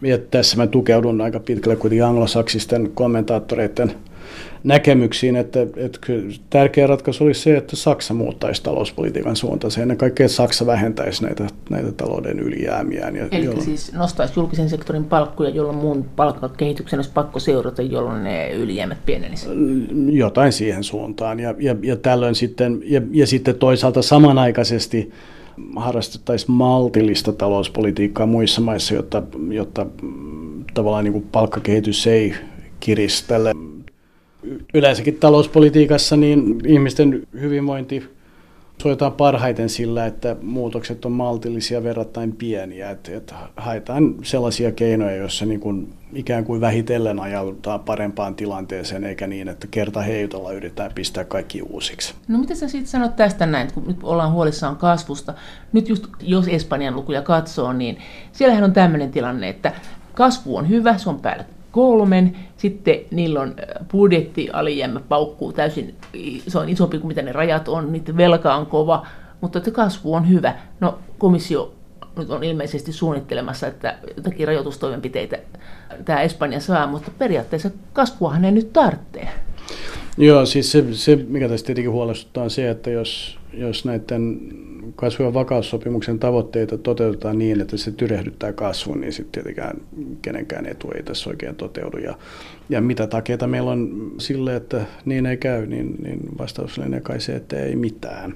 ja tässä mä tukeudun aika pitkälle kuitenkin anglosaksisten kommentaattoreiden näkemyksiin, että, että tärkeä ratkaisu olisi se, että Saksa muuttaisi talouspolitiikan suuntaan. Ennen kaikkea, että Saksa vähentäisi näitä, näitä talouden ylijäämiään. Ja Eli jolloin... siis nostaisi julkisen sektorin palkkuja, jolloin muun palkkakehityksen olisi pakko seurata, jolloin ne ylijäämät pienenisivät. Jotain siihen suuntaan. Ja, ja, ja tällöin sitten, ja, ja sitten toisaalta samanaikaisesti harrastettaisiin maltillista talouspolitiikkaa muissa maissa, jotta, jotta tavallaan niin kuin palkkakehitys ei kiristele. Yleensäkin talouspolitiikassa niin ihmisten hyvinvointi suojataan parhaiten sillä, että muutokset on maltillisia verrattain pieniä. Että, että haetaan sellaisia keinoja, joissa niin kuin ikään kuin vähitellen ajaudutaan parempaan tilanteeseen, eikä niin, että kerta heitolla yritetään pistää kaikki uusiksi. No mitä sä sitten sanot tästä näin, kun nyt ollaan huolissaan kasvusta. Nyt just jos Espanjan lukuja katsoo, niin siellähän on tämmöinen tilanne, että kasvu on hyvä, se on päällä kolmen, sitten niillä on budjetti alijäämä paukkuu täysin, se on isompi kuin mitä ne rajat on, niiden velka on kova, mutta että kasvu on hyvä. No komissio nyt on ilmeisesti suunnittelemassa, että jotakin rajoitustoimenpiteitä tämä Espanja saa, mutta periaatteessa kasvuahan ne nyt tarvitsee. Joo, siis se, se mikä tässä tietenkin huolestuttaa on se, että jos, jos näiden kasvu- ja vakaussopimuksen tavoitteita toteutetaan niin, että se tyrehdyttää kasvun, niin sitten tietenkään kenenkään etu ei tässä oikein toteudu. Ja, ja mitä takeita meillä on sille, että niin ei käy, niin, niin vastaus on kai se, että ei mitään.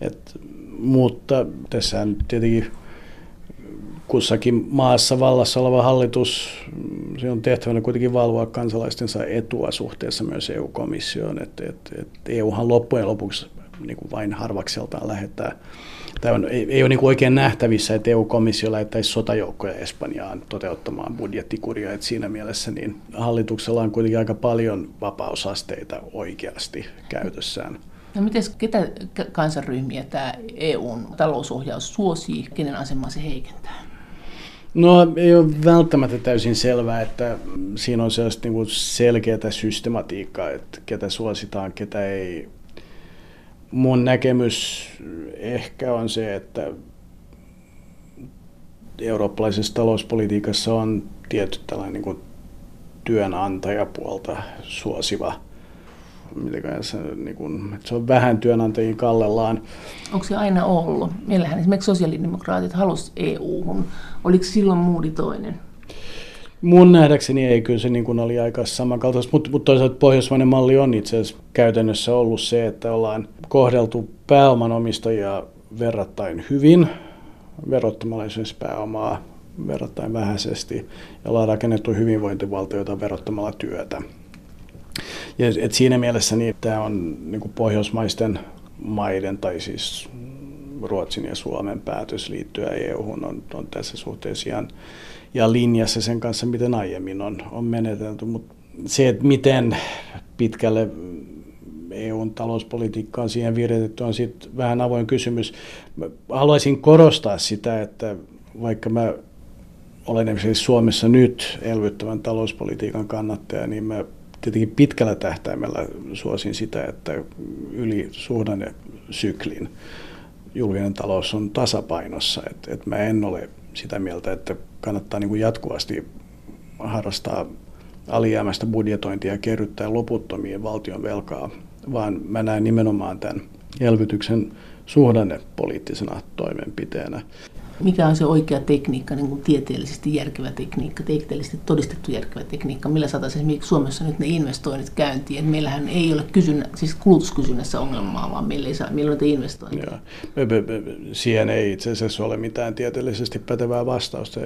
Et, mutta tässä tietenkin kussakin maassa vallassa oleva hallitus, se on tehtävänä kuitenkin valvoa kansalaistensa etua suhteessa myös EU-komissioon. Et, et, et EUhan loppujen lopuksi niin kuin vain harvakseltaan lähettää. Tämä on, ei, ei ole niin kuin oikein nähtävissä, että EU-komissio lähettäisi sotajoukkoja Espanjaan toteuttamaan budjettikuria. Että siinä mielessä niin hallituksella on kuitenkin aika paljon vapausasteita oikeasti käytössään. No miten, ketä kansanryhmiä tämä EUn talousohjaus suosii, kenen asemaa se heikentää? No ei ole välttämättä täysin selvää, että siinä on sellaista niin selkeää systematiikkaa, että ketä suositaan, ketä ei. Mun näkemys ehkä on se, että eurooppalaisessa talouspolitiikassa on tietty tällainen niin kuin työnantajapuolta suosiva mitenkään se, niin kuin, että se on vähän työnantajien kallellaan. Onko se aina ollut? Meillähän esimerkiksi sosiaalidemokraatit halusivat EU-hun. Oliko silloin muudi toinen? Mun nähdäkseni ei, kyllä se niin kuin oli aika samankaltaista, mutta, mutta toisaalta pohjoismainen malli on itse asiassa käytännössä ollut se, että ollaan kohdeltu pääomanomistajia verrattain hyvin, verottamalla esimerkiksi pääomaa verrattain vähäisesti, ja ollaan rakennettu hyvinvointivaltioita verottamalla työtä. Ja, et siinä mielessä niin, tämä on niin kuin pohjoismaisten maiden, tai siis Ruotsin ja Suomen päätös liittyä EU-hun on, on tässä suhteessa ihan, ja linjassa sen kanssa, miten aiemmin on, on menetelty. Mutta se, että miten pitkälle EUn talouspolitiikka on siihen viritetty, on sitten vähän avoin kysymys. Mä haluaisin korostaa sitä, että vaikka mä olen esimerkiksi Suomessa nyt elvyttävän talouspolitiikan kannattaja, niin mä tietenkin pitkällä tähtäimellä suosin sitä, että yli syklin julkinen talous on tasapainossa. Et, et mä en ole sitä mieltä, että kannattaa niin kuin jatkuvasti harrastaa alijäämästä budjetointia ja kerryttää loputtomien valtion velkaa, vaan mä näen nimenomaan tämän elvytyksen suhdannepoliittisena toimenpiteenä mikä on se oikea tekniikka, niin kuin tieteellisesti järkevä tekniikka, tieteellisesti todistettu järkevä tekniikka, millä saataisiin esimerkiksi Suomessa nyt ne investoinnit käyntiin. Et meillähän ei ole kysynnä, siis kulutuskysynnässä ongelmaa, vaan meillä ei saa, meillä on investointeja. Siihen ei itse asiassa ole mitään tieteellisesti pätevää vastausta.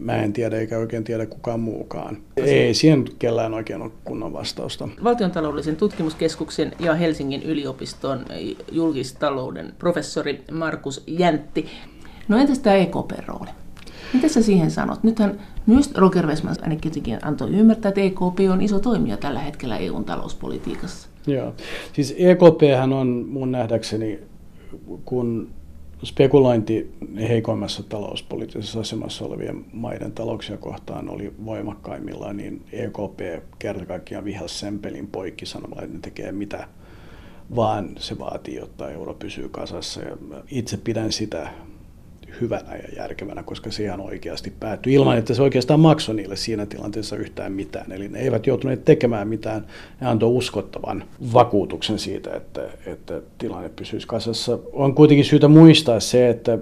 Mä en tiedä eikä oikein tiedä kukaan muukaan. Ei siihen kellään oikein ole kunnon vastausta. Valtiontaloudellisen tutkimuskeskuksen ja Helsingin yliopiston julkistalouden professori Markus Jäntti No entäs tämä EKP-rooli? Mitä sä siihen sanot? Nythän myös Roger Westman ainakin antoi ymmärtää, että EKP on iso toimija tällä hetkellä EUn talouspolitiikassa. Joo. Siis EKP on mun nähdäkseni, kun spekulointi heikoimmassa talouspoliittisessa asemassa olevien maiden talouksia kohtaan oli voimakkaimmillaan, niin EKP kerta kaikkiaan vihasi sen pelin poikki sanomalla, että ne tekee mitä vaan se vaatii, jotta euro pysyy kasassa. Ja itse pidän sitä hyvänä ja järkevänä, koska se ihan oikeasti päättyi ilman, että se oikeastaan maksoi niille siinä tilanteessa yhtään mitään. Eli ne eivät joutuneet tekemään mitään. Ne antoi uskottavan vakuutuksen siitä, että, että tilanne pysyisi kasassa. On kuitenkin syytä muistaa se, että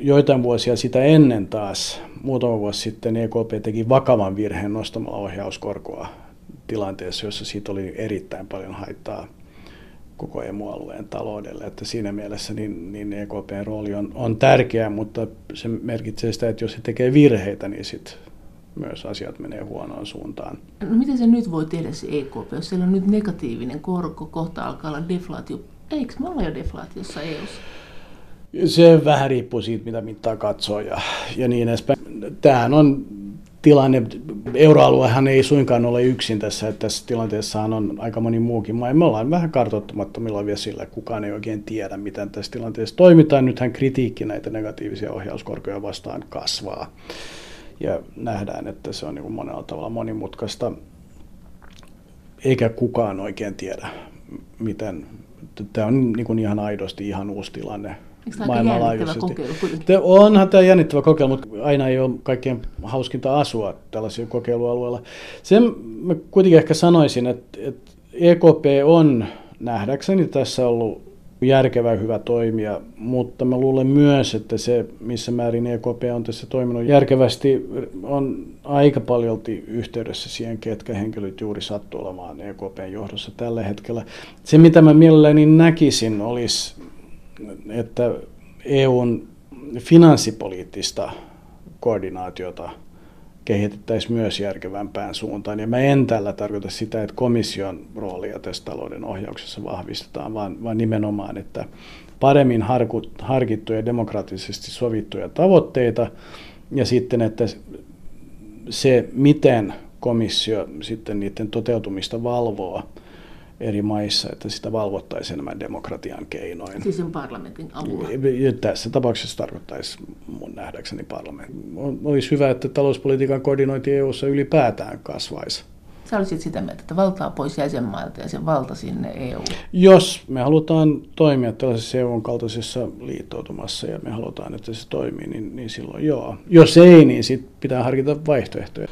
joitain vuosia sitä ennen taas, muutama vuosi sitten EKP teki vakavan virheen nostamalla ohjauskorkoa tilanteessa, jossa siitä oli erittäin paljon haittaa koko emualueen taloudelle. Että siinä mielessä niin, niin EKPn rooli on, on tärkeä, mutta se merkitsee sitä, että jos se tekee virheitä, niin sitten myös asiat menee huonoon suuntaan. No miten se nyt voi tehdä se EKP, jos siellä on nyt negatiivinen korko, kohta alkaa olla deflaatio. Eikö me olla jo deflaatiossa EUssa? Se vähän riippuu siitä, mitä mittaa katsoo ja, ja niin edespäin. Tämähän on tilanne, euroaluehan ei suinkaan ole yksin tässä, että tässä tilanteessahan on aika moni muukin maa. Me ollaan vähän kartoittamattomilla vesillä, kukaan ei oikein tiedä, miten tässä tilanteessa toimitaan. Nythän kritiikki näitä negatiivisia ohjauskorkoja vastaan kasvaa. Ja nähdään, että se on niin monella tavalla monimutkaista, eikä kukaan oikein tiedä, miten. Tämä on niin ihan aidosti ihan uusi tilanne maailmanlaajuisesti. Onhan tämä jännittävä kokeilu, mutta aina ei ole kaikkein hauskinta asua tällaisia kokeilualueilla. Sen mä kuitenkin ehkä sanoisin, että, että EKP on nähdäkseni tässä ollut järkevä hyvä toimija, mutta mä luulen myös, että se, missä määrin EKP on tässä toiminut järkevästi, on aika paljolti yhteydessä siihen, ketkä henkilöt juuri sattuu olemaan EKPn johdossa tällä hetkellä. Se, mitä mä mielelläni näkisin, olisi että EUn finanssipoliittista koordinaatiota kehitettäisiin myös järkevämpään suuntaan. Ja mä en tällä tarkoita sitä, että komission roolia tässä talouden ohjauksessa vahvistetaan, vaan, vaan nimenomaan, että paremmin harkittuja demokraattisesti sovittuja tavoitteita ja sitten, että se, miten komissio sitten niiden toteutumista valvoo eri maissa, että sitä valvottaisiin enemmän demokratian keinoin. Siis sen parlamentin avulla. Ja tässä tapauksessa tarkoittaisi mun nähdäkseni parlamentti. Olisi hyvä, että talouspolitiikan koordinointi EU-ssa ylipäätään kasvaisi. Sä olisit sitä mieltä, että valtaa pois jäsenmailta ja sen valta sinne EU. Jos me halutaan toimia tällaisessa EUn kaltaisessa liittoutumassa ja me halutaan, että se toimii, niin, niin silloin joo. Jos ei, niin sitten pitää harkita vaihtoehtoja.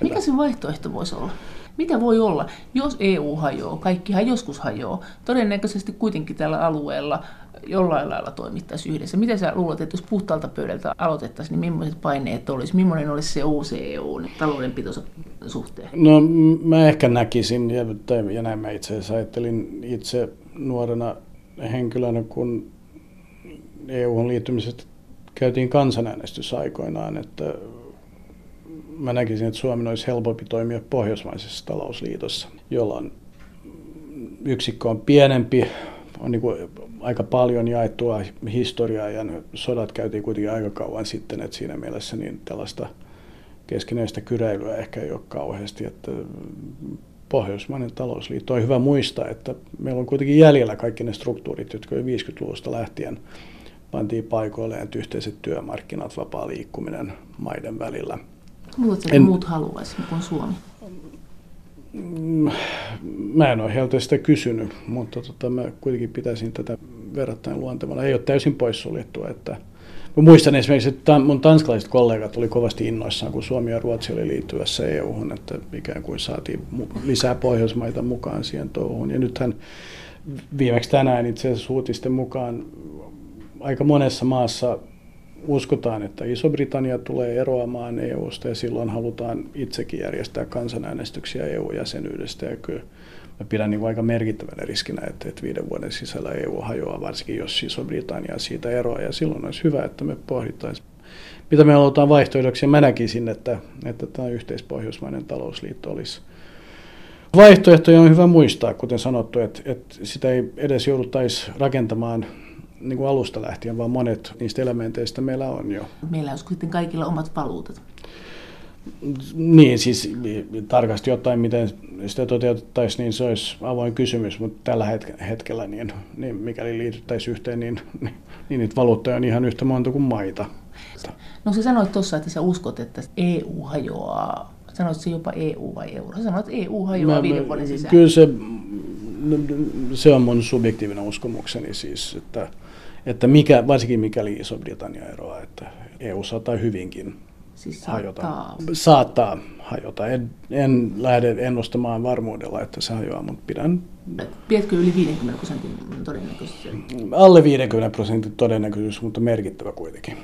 Mikä se vaihtoehto voisi olla? Mitä voi olla, jos EU hajoaa, kaikkihan joskus hajoaa, todennäköisesti kuitenkin tällä alueella jollain lailla toimittaisiin yhdessä. Miten sä luulet, että jos puhtaalta pöydältä aloitettaisiin, niin millaiset paineet olisi? Millainen olisi se uusi EU taloudenpitonsa suhteen? No mä ehkä näkisin, ja, ja näin mä itse asiassa ajattelin itse nuorena henkilönä, kun EU-hun liittymisestä käytiin kansanäänestys aikoinaan, että mä näkisin, että Suomen olisi helpompi toimia pohjoismaisessa talousliitossa, jolloin yksikkö on pienempi, on niin kuin aika paljon jaettua historiaa ja sodat käytiin kuitenkin aika kauan sitten, että siinä mielessä niin tällaista keskinäistä kyräilyä ehkä ei ole kauheasti, että Pohjoismainen talousliitto on hyvä muistaa, että meillä on kuitenkin jäljellä kaikki ne struktuurit, jotka jo 50-luvusta lähtien pantiin paikoilleen, yhteiset työmarkkinat, vapaa liikkuminen maiden välillä – Luuletko, että en, muut haluaisivat kuin Suomi? Mm, mä en ole heiltä sitä kysynyt, mutta tota, mä kuitenkin pitäisin tätä verrattain luontevana. Ei ole täysin poissuljettua, että Mä muistan esimerkiksi, että mun tanskalaiset kollegat oli kovasti innoissaan, kun Suomi ja Ruotsi oli liittyvässä EU-hun, että ikään kuin saatiin lisää Pohjoismaita mukaan siihen touhuun. Ja nythän viimeksi tänään itse asiassa uutisten mukaan aika monessa maassa uskotaan, että Iso-Britannia tulee eroamaan EUsta ja silloin halutaan itsekin järjestää kansanäänestyksiä EU-jäsenyydestä. Ja kyllä mä pidän niin aika merkittävänä riskinä, että, että viiden vuoden sisällä EU hajoaa, varsinkin jos Iso-Britannia siitä eroaa. Ja silloin olisi hyvä, että me pohdittaisiin, mitä me halutaan vaihtoehdoksi. Mä näkisin, että, että tämä yhteispohjoismainen talousliitto olisi Vaihtoehtoja on hyvä muistaa, kuten sanottu, että, että sitä ei edes jouduttaisi rakentamaan niin kuin alusta lähtien, vaan monet niistä elementeistä meillä on jo. Meillä on sitten kaikilla omat valuutat. Niin, siis tarkasti ottaen, miten sitä toteutettaisiin, niin se olisi avoin kysymys, mutta tällä hetkellä, niin, niin mikäli liityttäisiin yhteen, niin, niin, niin niitä valuuttoja on ihan yhtä monta kuin maita. No sä sanoit tuossa, että sä uskot, että EU hajoaa. Sanoit se jopa EU vai euro? Sanoit, että EU hajoaa mä, viiden vuoden sisään. Kyllä se, se on mun subjektiivinen uskomukseni siis, että että mikä, varsinkin mikäli Iso-Britannia eroaa, että EU saattaa hyvinkin siis saattaa. hajota. Saattaa hajota. En, en lähde ennustamaan varmuudella, että se hajoaa, mutta pidän... Pidätkö yli 50 prosentin todennäköisyys? Alle 50 prosentin todennäköisyys, mutta merkittävä kuitenkin.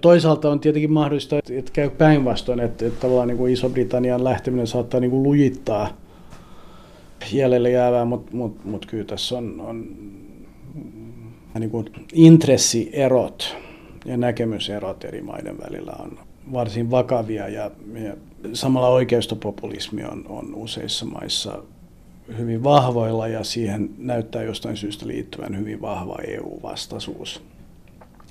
Toisaalta on tietenkin mahdollista, että käy päinvastoin, että, että tavallaan niin kuin Iso-Britannian lähteminen saattaa niin kuin lujittaa jäljelle jäävää, mutta mut, mut kyllä tässä on, on niin kuin intressierot ja näkemyserot eri maiden välillä on varsin vakavia ja, ja samalla oikeistopopulismi on, on useissa maissa hyvin vahvoilla ja siihen näyttää jostain syystä liittyvän hyvin vahva EU-vastaisuus,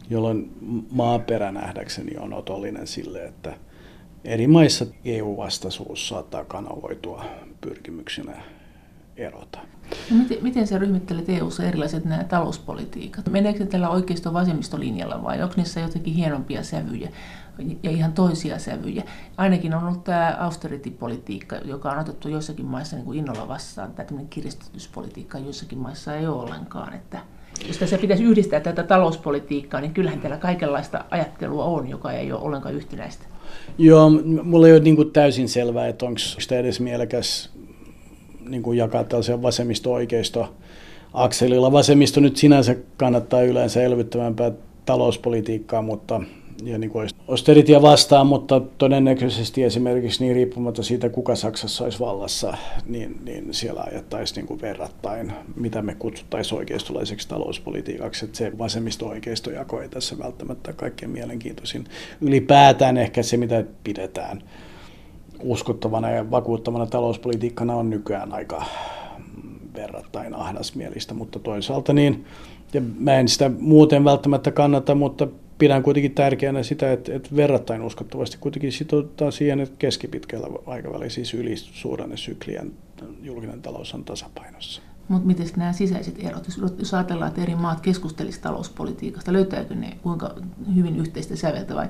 jolloin maaperä nähdäkseni on otollinen sille, että eri maissa EU-vastaisuus saattaa kanavoitua pyrkimyksenä erota. No miten, miten sä ryhmittelet EU-ssa erilaiset nämä talouspolitiikat? Meneekö tällä oikeisto vasemmistolinjalla vai onko niissä jotenkin hienompia sävyjä ja ihan toisia sävyjä? Ainakin on ollut tämä austerity-politiikka, joka on otettu joissakin maissa niin kuin innolla vastaan. Tämä kiristyspolitiikka joissakin maissa ei ole ollenkaan. Että jos tässä pitäisi yhdistää tätä talouspolitiikkaa, niin kyllähän täällä kaikenlaista ajattelua on, joka ei ole ollenkaan yhtenäistä. Joo, mulla ei ole niin kuin täysin selvää, että onko sitä edes mielekäs niin kuin jakaa tällaisia vasemmisto-oikeisto akselilla. Vasemmisto nyt sinänsä kannattaa yleensä elvyttävämpää talouspolitiikkaa, mutta ja niin kuin austeritia vastaan, mutta todennäköisesti esimerkiksi niin riippumatta siitä, kuka Saksassa olisi vallassa, niin, niin siellä ajettaisiin niin verrattain, mitä me kutsuttaisiin oikeistolaiseksi talouspolitiikaksi. Että se vasemmisto-oikeistojako ei tässä välttämättä kaikkein mielenkiintoisin. Ylipäätään ehkä se, mitä pidetään uskottavana ja vakuuttavana talouspolitiikkana on nykyään aika verrattain ahdasmielistä, mutta toisaalta niin, ja mä en sitä muuten välttämättä kannata, mutta pidän kuitenkin tärkeänä sitä, että, että verrattain uskottavasti kuitenkin sitoutetaan siihen, että keskipitkällä aikavälillä siis yli syklien julkinen talous on tasapainossa. Mutta miten nämä sisäiset erot, jos ajatellaan, että eri maat keskustelisivat talouspolitiikasta, löytääkö ne kuinka hyvin yhteistä säveltä vai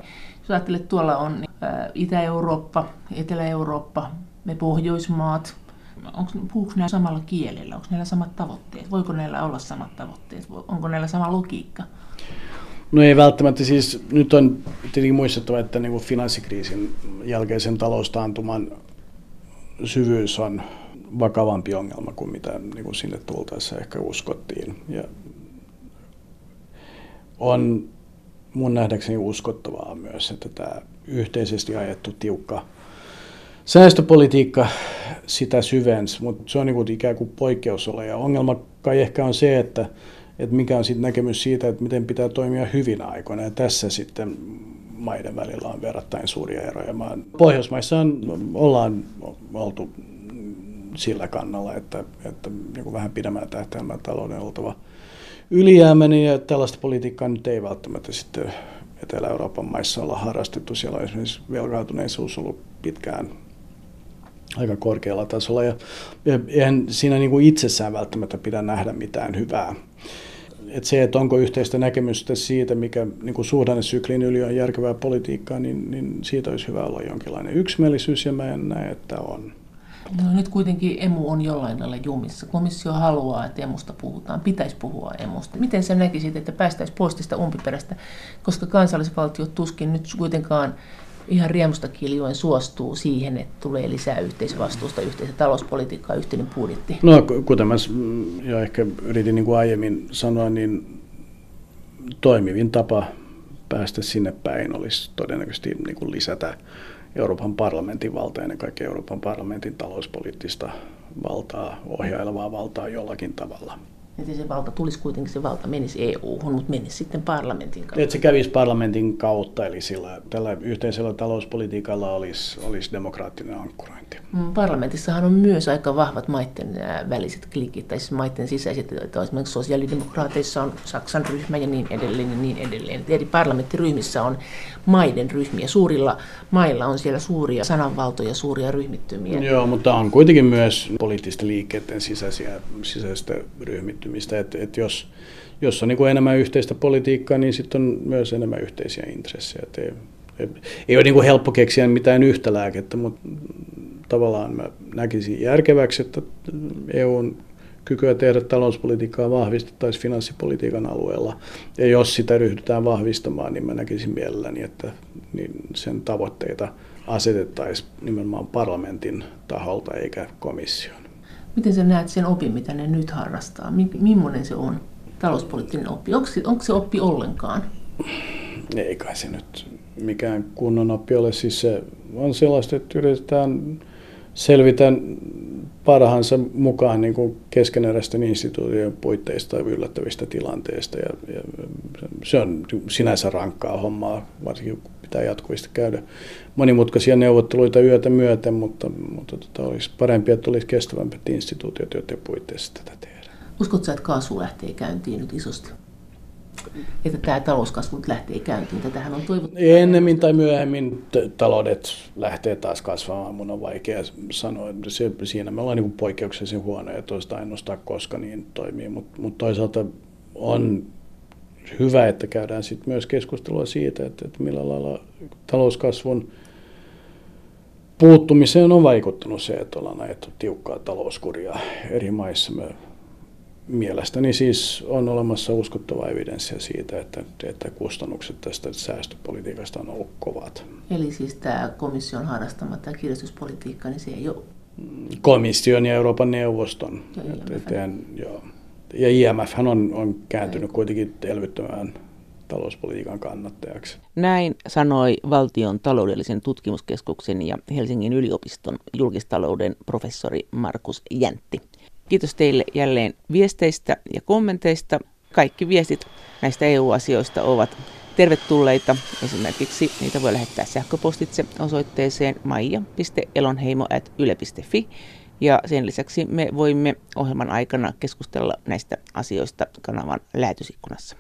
jos ajattelet, tuolla on niin, Itä-Eurooppa, Etelä-Eurooppa, me Pohjoismaat, puhuuko nämä samalla kielellä, onko näillä samat tavoitteet, voiko näillä olla samat tavoitteet, onko näillä sama logiikka? No ei välttämättä. Siis nyt on tietenkin muistettava, että niin kuin finanssikriisin jälkeisen taloustaantuman syvyys on vakavampi ongelma kuin mitä niin kuin sinne tultaessa ehkä uskottiin. Ja on mun nähdäkseni uskottavaa myös, että tämä yhteisesti ajettu tiukka säästöpolitiikka sitä syvensi, mutta se on niin kuin ikään kuin poikkeusolo. Ja ongelma kai ehkä on se, että että mikä on sitten näkemys siitä, että miten pitää toimia hyvinä aikoina. Ja tässä sitten maiden välillä on verrattain suuria eroja. Pohjoismaissa on, ollaan oltu sillä kannalla, että, että niin vähän pidemmällä tähtäimellä talouden oltava ylijäämäinen ja tällaista politiikkaa nyt ei välttämättä sitten Etelä-Euroopan maissa olla harrastettu. Siellä on esimerkiksi velkaantuneisuus ollut pitkään aika korkealla tasolla ja, eihän siinä niin kuin itsessään välttämättä pidä nähdä mitään hyvää että se, että onko yhteistä näkemystä siitä, mikä niin kuin suhdannesyklin yli on järkevää politiikkaa, niin, niin siitä olisi hyvä olla jonkinlainen yksimielisyys, ja mä en näe, että on. No, nyt kuitenkin emu on jollain lailla jumissa. Komissio haluaa, että emusta puhutaan. Pitäisi puhua emusta. Miten sä näkisit, että päästäisiin pois tästä umpiperästä, koska kansallisvaltiot tuskin nyt kuitenkaan ihan riemusta kiljoen suostuu siihen, että tulee lisää yhteisvastuusta, yhteistä talouspolitiikkaa, yhteinen budjetti? No kuten mä jo ehkä yritin niin kuin aiemmin sanoa, niin toimivin tapa päästä sinne päin olisi todennäköisesti niin kuin lisätä Euroopan parlamentin valtaa, ennen kaikkea Euroopan parlamentin talouspoliittista valtaa, ohjailevaa valtaa jollakin tavalla että se valta tulisi kuitenkin, se valta menisi EU-hun, mutta menisi sitten parlamentin kautta. Että se kävisi parlamentin kautta, eli sillä, tällä yhteisellä talouspolitiikalla olisi, olisi demokraattinen ankkurointi. Mm, parlamentissahan on myös aika vahvat maiden väliset klikit, tai siis maiden sisäiset, että esimerkiksi sosiaalidemokraateissa on Saksan ryhmä ja niin edelleen ja niin edelleen. Eri parlamenttiryhmissä on maiden ryhmiä. Suurilla mailla on siellä suuria sananvaltoja, suuria ryhmittymiä. Joo, mutta on kuitenkin myös poliittisten liikkeiden sisäisiä, sisäistä ryhmittymistä, että, että jos, jos on niin enemmän yhteistä politiikkaa, niin sitten on myös enemmän yhteisiä intressejä. Että ei, ei, ei ole niin kuin helppo keksiä mitään yhtä lääkettä, mutta tavallaan mä näkisin järkeväksi, että EUn kykyä tehdä talouspolitiikkaa vahvistettaisiin finanssipolitiikan alueella. Ja jos sitä ryhdytään vahvistamaan, niin mä näkisin mielelläni, että niin sen tavoitteita asetettaisiin nimenomaan parlamentin taholta eikä komission. Miten sä näet sen opin, mitä ne nyt harrastaa? Millainen se on, talouspoliittinen oppi? Onko se, onko se oppi ollenkaan? Ei kai se nyt mikään kunnon oppi ole. Siis se on sellaista, että yritetään selvitä parhaansa mukaan niin kuin keskeneräisten instituutioiden puitteista ja yllättävistä tilanteista. Ja, ja se on sinänsä rankkaa hommaa, varsinkin pitää jatkuvasti käydä monimutkaisia neuvotteluita yötä myöten, mutta, mutta tota, olisi parempi, että olisi kestävämpät instituutiot, joiden puitteissa tätä tehdään. Uskotko että kaasu lähtee käyntiin nyt isosti? että tämä talouskasvu nyt lähtee käyntiin. Tätähän on toivottu. Ennemmin tai myöhemmin t- taloudet lähtee taas kasvamaan. Mun on vaikea sanoa. Se, siinä me ollaan niin poikkeuksellisen huonoja toista ennustaa, koska niin toimii. Mutta mut toisaalta on hyvä, että käydään sit myös keskustelua siitä, että, että millä lailla talouskasvun puuttumiseen on vaikuttanut se, että ollaan ajettu tiukkaa talouskuria eri maissa. Me mielestäni siis on olemassa uskottavaa evidenssiä siitä, että, että kustannukset tästä säästöpolitiikasta on ollut kovat. Eli siis tämä komission harrastama tämä kirjastuspolitiikka, niin se ei ole... Komission ja Euroopan neuvoston. Ja et, joo. Ja IMF on, on kääntynyt kuitenkin elvyttämään talouspolitiikan kannattajaksi. Näin sanoi valtion taloudellisen tutkimuskeskuksen ja Helsingin yliopiston julkistalouden professori Markus Jäntti. Kiitos teille jälleen viesteistä ja kommenteista. Kaikki viestit näistä EU-asioista ovat tervetulleita. Esimerkiksi niitä voi lähettää sähköpostitse osoitteeseen maija.elonheimo.yle.fi. Ja sen lisäksi me voimme ohjelman aikana keskustella näistä asioista kanavan lähetysikkunassa.